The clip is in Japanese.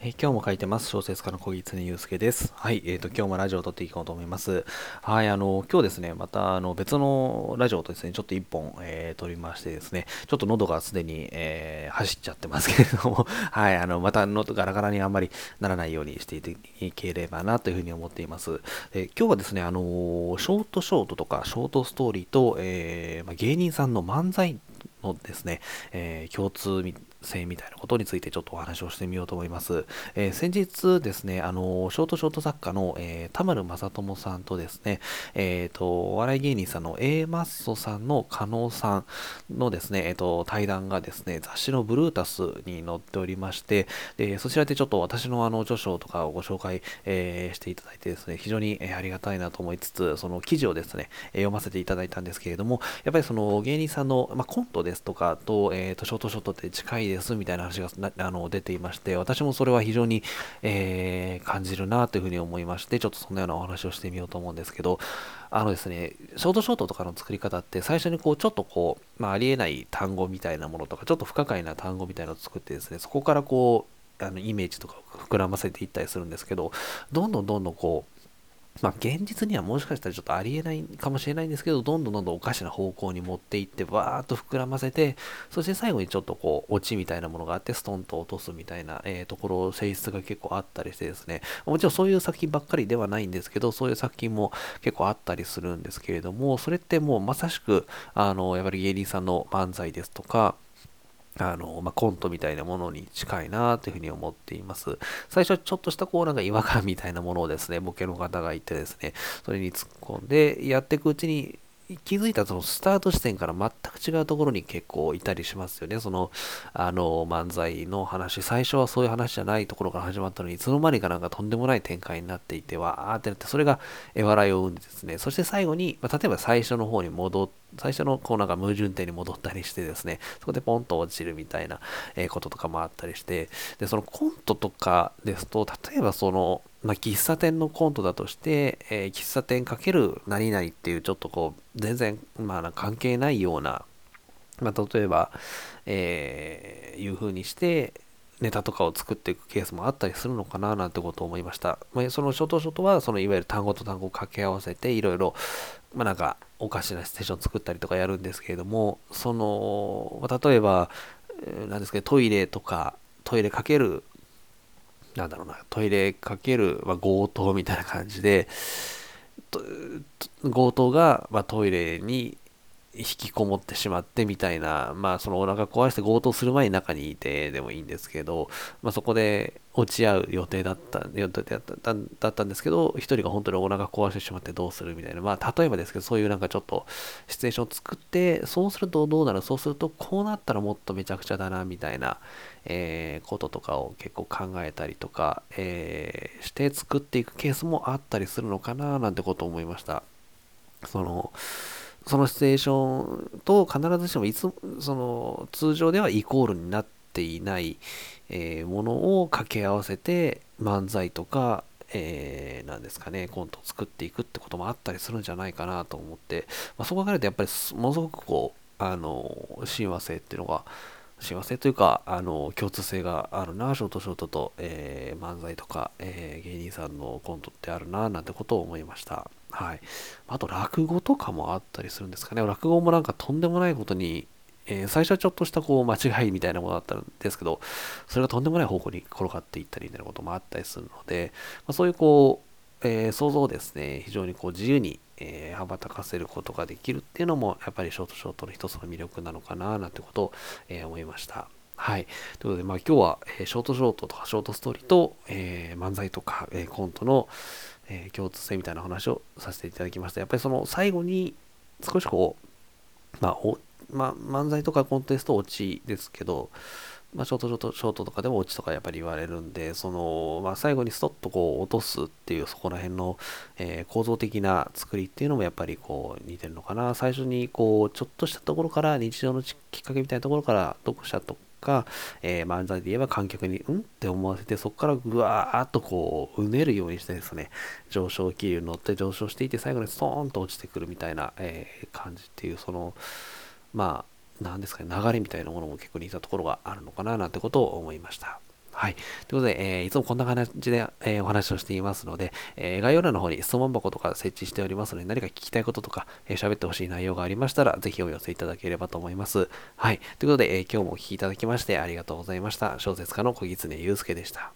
え今日も書いてます。小説家の小木常祐介です。はい。えっ、と、今日もラジオを撮っていこうと思います。はい。あの、今日ですね、また、あの、別のラジオとですね、ちょっと一本、えー撮りましてですね、ちょっと喉がすでに、えー走っちゃってますけれども、はい。あの、また喉ガラガラにあんまりならないようにしていければなというふうに思っています。えー今日はですね、あの、ショートショートとか、ショートストーリーと、えーまあ、芸人さんの漫才のですね、えー共通性みたいなことについてちょっとお話をしてみようと思います。えー、先日ですね、あの、ショートショート作家の、えー、田丸正智さんとですね、えっ、ー、と、お笑い芸人さんの A マッソさんの加納さんのですね、えっ、と、対談がですね、雑誌のブルータスに載っておりまして、で、そちらでちょっと私のあの、著書とかをご紹介、えしていただいてですね、非常に、えありがたいなと思いつつ、その記事をですね、え読ませていただいたんですけれども、やっぱりその芸人さんの、まあ、コントですとかと、えっ、と、ショートショートって近いですみたいな話があの出ていまして、私もそれは非常に、えー、感じるなというふうに思いまして、ちょっとそんなようなお話をしてみようと思うんですけど、あのですね、ショートショートとかの作り方って、最初にこう、ちょっとこう、まあ、ありえない単語みたいなものとか、ちょっと不可解な単語みたいなのを作ってですね、そこからこう、あのイメージとかを膨らませていったりするんですけど、どんどんどんどんこう、まあ、現実にはもしかしたらちょっとありえないかもしれないんですけど、どんどんどんどんおかしな方向に持っていって、わーっと膨らませて、そして最後にちょっとこう、オチみたいなものがあって、ストンと落とすみたいな、えー、ところ、性質が結構あったりしてですね、もちろんそういう作品ばっかりではないんですけど、そういう作品も結構あったりするんですけれども、それってもうまさしく、あの、やっぱり芸人さんの漫才ですとか、あの、まあ、コントみたいなものに近いなというふうに思っています。最初はちょっとしたこうなんか違和感みたいなものをですね、ボケの方がいてですね、それに突っ込んでやっていくうちに気づいたそのスタート地点から全く違うところに結構いたりしますよね。その、あの、漫才の話、最初はそういう話じゃないところから始まったのに、いつの間にかなんかとんでもない展開になっていて、わーってなって、それが笑いを生んでですね、そして最後に、まあ、例えば最初の方に戻って、最初のこうなんか矛盾点に戻ったりしてですね、そこでポンと落ちるみたいなこととかもあったりして、で、そのコントとかですと、例えばその、まあ、喫茶店のコントだとして、えー、喫茶店かける何々っていうちょっとこう全然、まあ、関係ないような、まあ、例えば、えー、いう風にしてネタとかを作っていくケースもあったりするのかななんてことを思いました。まあ、そのショートショートはそのいわゆる単語と単語を掛け合わせていろいろ、まあ、なんかおかしなステーション作ったりとかやるんですけれどもその、例えば何ですかトイレとかトイレかけるなんだろうな、トイレかける、まあ、強盗みたいな感じで、強盗が、まあ、トイレに引きこもってしまってみたいな、まあそのお腹壊して強盗する前に中にいてでもいいんですけど、まあそこで落ち合う予定だった予定だっただったんですけど、一人が本当にお腹壊してしまってどうするみたいな、まあ例えばですけど、そういうなんかちょっとシチュエーションを作って、そうするとどうなる？そうするとこうなったらもっとめちゃくちゃだなみたいな、えー、こととかを結構考えたりとか、えー、して作っていくケースもあったりするのかななんてことを思いました。その、そのシチュエーションと必ずしもいつその通常ではイコールになっていない、えー、ものを掛け合わせて漫才とか、えー、ですかね、コントを作っていくってこともあったりするんじゃないかなと思って、まあ、そこからるとやっぱりものすごくこう、あの、親和性っていうのが、親和性というか、あの、共通性があるな、ショートショートと、えー、漫才とか、えー、芸人さんのコントってあるな、なんてことを思いました。はい。あと、落語とかもあったりするんですかね。落語もなんかとんでもないことに、えー、最初はちょっとしたこう間違いみたいなものだったんですけど、それがとんでもない方向に転がっていったりみたいなこともあったりするので、まあ、そういうこう、えー、想像をですね、非常にこう自由に、えー、羽ばたかせることができるっていうのも、やっぱりショートショートの一つの魅力なのかな、なんてことを、え思いました。はい。ということで、まあ今日は、えショートショートとかショートストーリーと、え漫才とか、えコントの、え、共通性みたいな話をさせていただきました。やっぱりその最後に少しこう、まあ、おまあ、漫才とかコンテスト落ちですけど、まあ、ショートショートショートとかでも落ちとかやっぱり言われるんで、その、まあ、最後にストッとこう落とすっていうそこら辺の、えー、構造的な作りっていうのもやっぱりこう似てるのかな。最初にこう、ちょっとしたところから日常のきっかけみたいなところから読者とか、えー、漫才で言えば観客に、うん？って思わせて、そこからぐわーっとこう、うねるようにしてですね、上昇気流に乗って上昇していて、最後にストーンと落ちてくるみたいな、えー、感じっていう、その、まあ、なんですかね、流れみたいなものも結構似たところがあるのかななんてことを思いました。はい。ということで、えーいつもこんな感じで、えーお話をしていますので、えー概要欄の方に質問箱とか設置しておりますので、何か聞きたいこととか、えー喋ってほしい内容がありましたら、ぜひお寄せいただければと思います。はい。ということで、えー今日もお聴きいただきましてありがとうございました。小説家の小狐祐介でした。